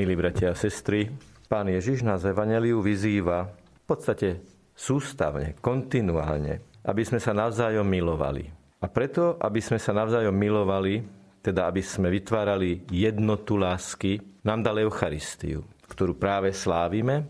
Milí bratia a sestry, pán Ježiš nás Evangeliu vyzýva v podstate sústavne, kontinuálne, aby sme sa navzájom milovali. A preto, aby sme sa navzájom milovali, teda aby sme vytvárali jednotu lásky, nám dal Eucharistiu, ktorú práve slávime.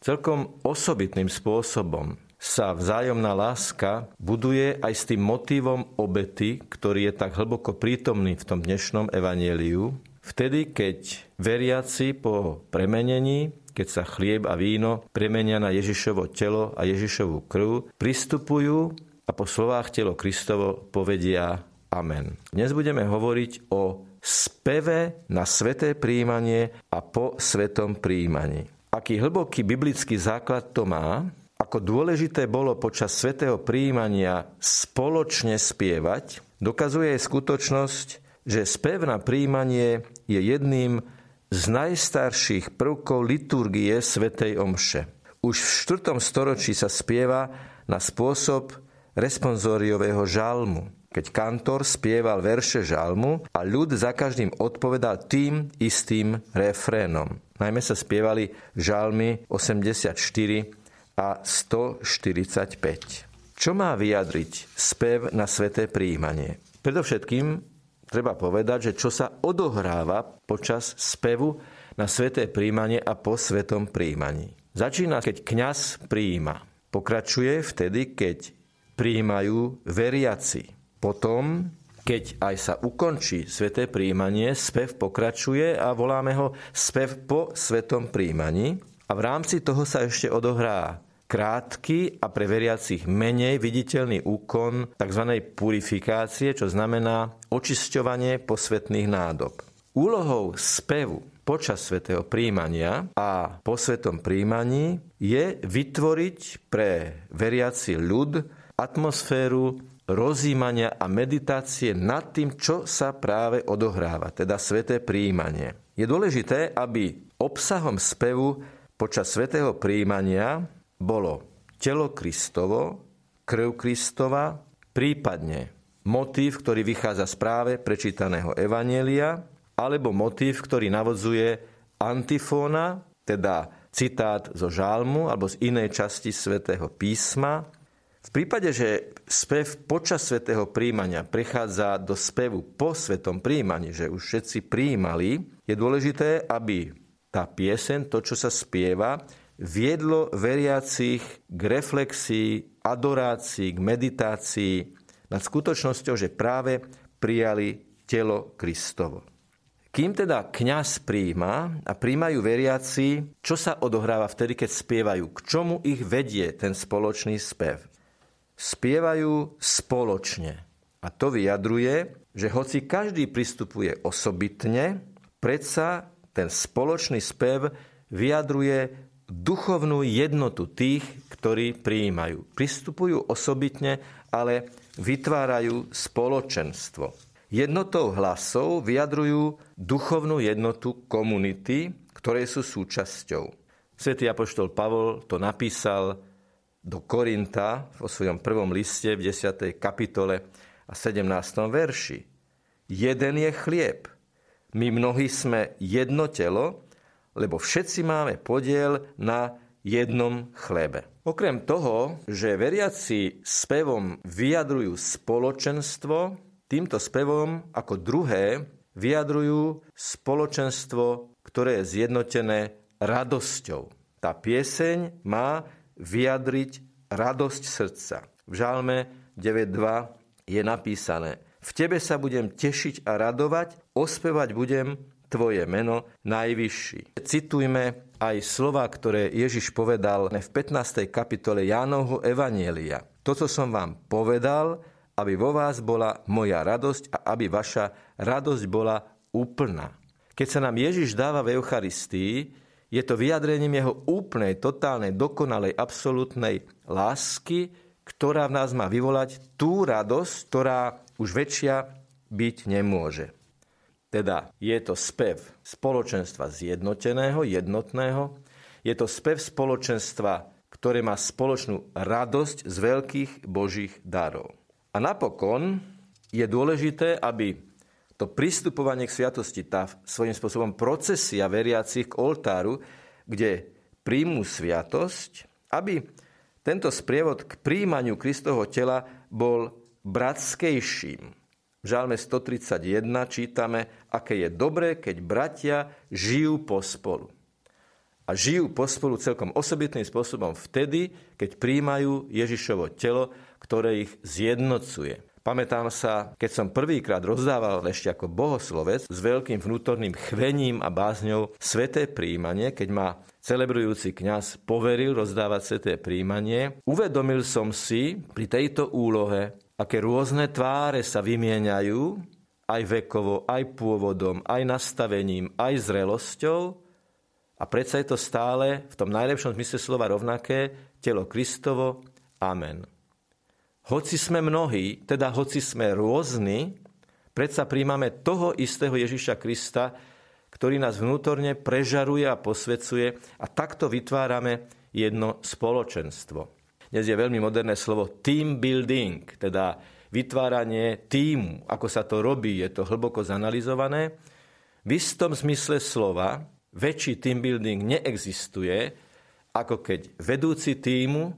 Celkom osobitným spôsobom sa vzájomná láska buduje aj s tým motívom obety, ktorý je tak hlboko prítomný v tom dnešnom evanieliu, Vtedy, keď veriaci po premenení, keď sa chlieb a víno premenia na Ježišovo telo a Ježišovú krv, pristupujú a po slovách telo Kristovo povedia Amen. Dnes budeme hovoriť o speve na sveté príjmanie a po svetom príjmaní. Aký hlboký biblický základ to má, ako dôležité bolo počas svetého príjmania spoločne spievať, dokazuje aj skutočnosť, že spev na príjmanie je jedným z najstarších prvkov liturgie svätej Omše. Už v 4. storočí sa spieva na spôsob responsoriového žalmu, keď kantor spieval verše žalmu a ľud za každým odpovedal tým istým refrénom. Najmä sa spievali žalmy 84 a 145. Čo má vyjadriť spev na sveté príjmanie? Predovšetkým treba povedať, že čo sa odohráva počas spevu na sveté príjmanie a po svetom príjmaní. Začína, keď kňaz príjima. Pokračuje vtedy, keď príjmajú veriaci. Potom, keď aj sa ukončí sveté príjmanie, spev pokračuje a voláme ho spev po svetom príjmaní. A v rámci toho sa ešte odohrá krátky a pre veriacich menej viditeľný úkon tzv. purifikácie, čo znamená očisťovanie posvetných nádob. Úlohou spevu počas svetého príjmania a po svetom príjmaní je vytvoriť pre veriaci ľud atmosféru rozímania a meditácie nad tým, čo sa práve odohráva, teda sveté príjmanie. Je dôležité, aby obsahom spevu počas svetého príjmania bolo telo Kristovo, krv Kristova, prípadne motív, ktorý vychádza z práve prečítaného Evanielia, alebo motív, ktorý navodzuje antifóna, teda citát zo žálmu alebo z inej časti svätého písma. V prípade, že spev počas svätého príjmania prechádza do spevu po svetom príjmaní, že už všetci príjmali, je dôležité, aby tá piesen, to, čo sa spieva, viedlo veriacich k reflexii, adorácii, k meditácii nad skutočnosťou, že práve prijali telo Kristovo. Kým teda kňaz príjma a príjmajú veriaci, čo sa odohráva vtedy, keď spievajú? K čomu ich vedie ten spoločný spev? Spievajú spoločne. A to vyjadruje, že hoci každý pristupuje osobitne, predsa ten spoločný spev vyjadruje duchovnú jednotu tých, ktorí prijímajú. Pristupujú osobitne, ale vytvárajú spoločenstvo. Jednotou hlasov vyjadrujú duchovnú jednotu komunity, ktoré sú súčasťou. Svetý apoštol Pavol to napísal do Korinta vo svojom prvom liste v 10. kapitole a 17. verši. Jeden je chlieb. My mnohí sme jedno telo, lebo všetci máme podiel na jednom chlebe. Okrem toho, že veriaci spevom vyjadrujú spoločenstvo, týmto spevom ako druhé vyjadrujú spoločenstvo, ktoré je zjednotené radosťou. Tá pieseň má vyjadriť radosť srdca. V žálme 9.2 je napísané V tebe sa budem tešiť a radovať, ospevať budem Tvoje meno najvyšší. Citujme aj slova, ktoré Ježiš povedal v 15. kapitole Jánovho Evanielia. Toto som vám povedal, aby vo vás bola moja radosť a aby vaša radosť bola úplná. Keď sa nám Ježiš dáva v Eucharistii, je to vyjadrením jeho úplnej, totálnej, dokonalej, absolútnej lásky, ktorá v nás má vyvolať tú radosť, ktorá už väčšia byť nemôže. Teda je to spev spoločenstva zjednoteného, jednotného, je to spev spoločenstva, ktoré má spoločnú radosť z veľkých božích darov. A napokon je dôležité, aby to pristupovanie k sviatosti, tá svojím spôsobom procesia veriacich k oltáru, kde príjmu sviatosť, aby tento sprievod k príjmaniu Kristovho tela bol bratskejším. V Žálme 131 čítame, aké je dobré, keď bratia žijú pospolu. A žijú pospolu celkom osobitným spôsobom vtedy, keď príjmajú Ježišovo telo, ktoré ich zjednocuje. Pamätám sa, keď som prvýkrát rozdával ešte ako bohoslovec s veľkým vnútorným chvením a bázňou sveté príjmanie, keď ma celebrujúci kňaz poveril rozdávať sveté príjmanie, uvedomil som si pri tejto úlohe, aké rôzne tváre sa vymieňajú, aj vekovo, aj pôvodom, aj nastavením, aj zrelosťou, a predsa je to stále v tom najlepšom zmysle slova rovnaké telo Kristovo. Amen. Hoci sme mnohí, teda hoci sme rôzni, predsa príjmame toho istého Ježiša Krista, ktorý nás vnútorne prežaruje a posvecuje a takto vytvárame jedno spoločenstvo. Dnes je veľmi moderné slovo team building, teda vytváranie týmu. Ako sa to robí, je to hlboko zanalizované. V istom zmysle slova väčší team building neexistuje, ako keď vedúci týmu,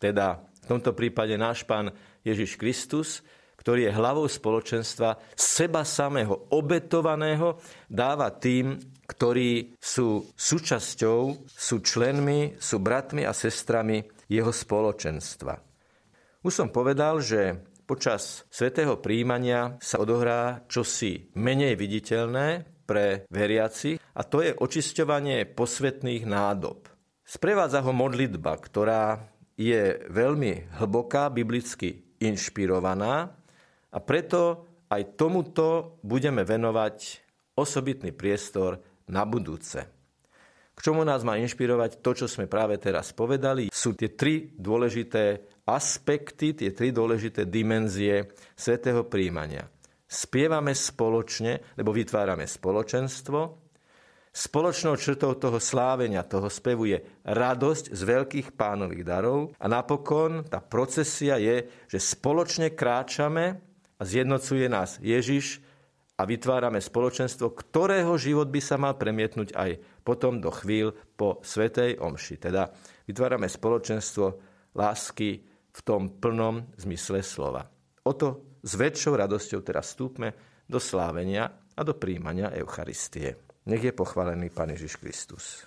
teda tomto prípade náš pán Ježiš Kristus, ktorý je hlavou spoločenstva, seba samého obetovaného dáva tým, ktorí sú súčasťou, sú členmi, sú bratmi a sestrami jeho spoločenstva. Už som povedal, že počas svetého príjmania sa odohrá čosi menej viditeľné pre veriaci a to je očisťovanie posvetných nádob. Sprevádza ho modlitba, ktorá je veľmi hlboká, biblicky inšpirovaná a preto aj tomuto budeme venovať osobitný priestor na budúce. K čomu nás má inšpirovať to, čo sme práve teraz povedali, sú tie tri dôležité aspekty, tie tri dôležité dimenzie svetého príjmania. Spievame spoločne, lebo vytvárame spoločenstvo, Spoločnou črtou toho slávenia, toho spevu je radosť z veľkých pánových darov a napokon tá procesia je, že spoločne kráčame a zjednocuje nás Ježiš a vytvárame spoločenstvo, ktorého život by sa mal premietnúť aj potom do chvíľ po Svetej Omši. Teda vytvárame spoločenstvo lásky v tom plnom zmysle slova. O to s väčšou radosťou teraz vstúpme do slávenia a do príjmania Eucharistie. Nech je pochválený Pán Ježiš Kristus.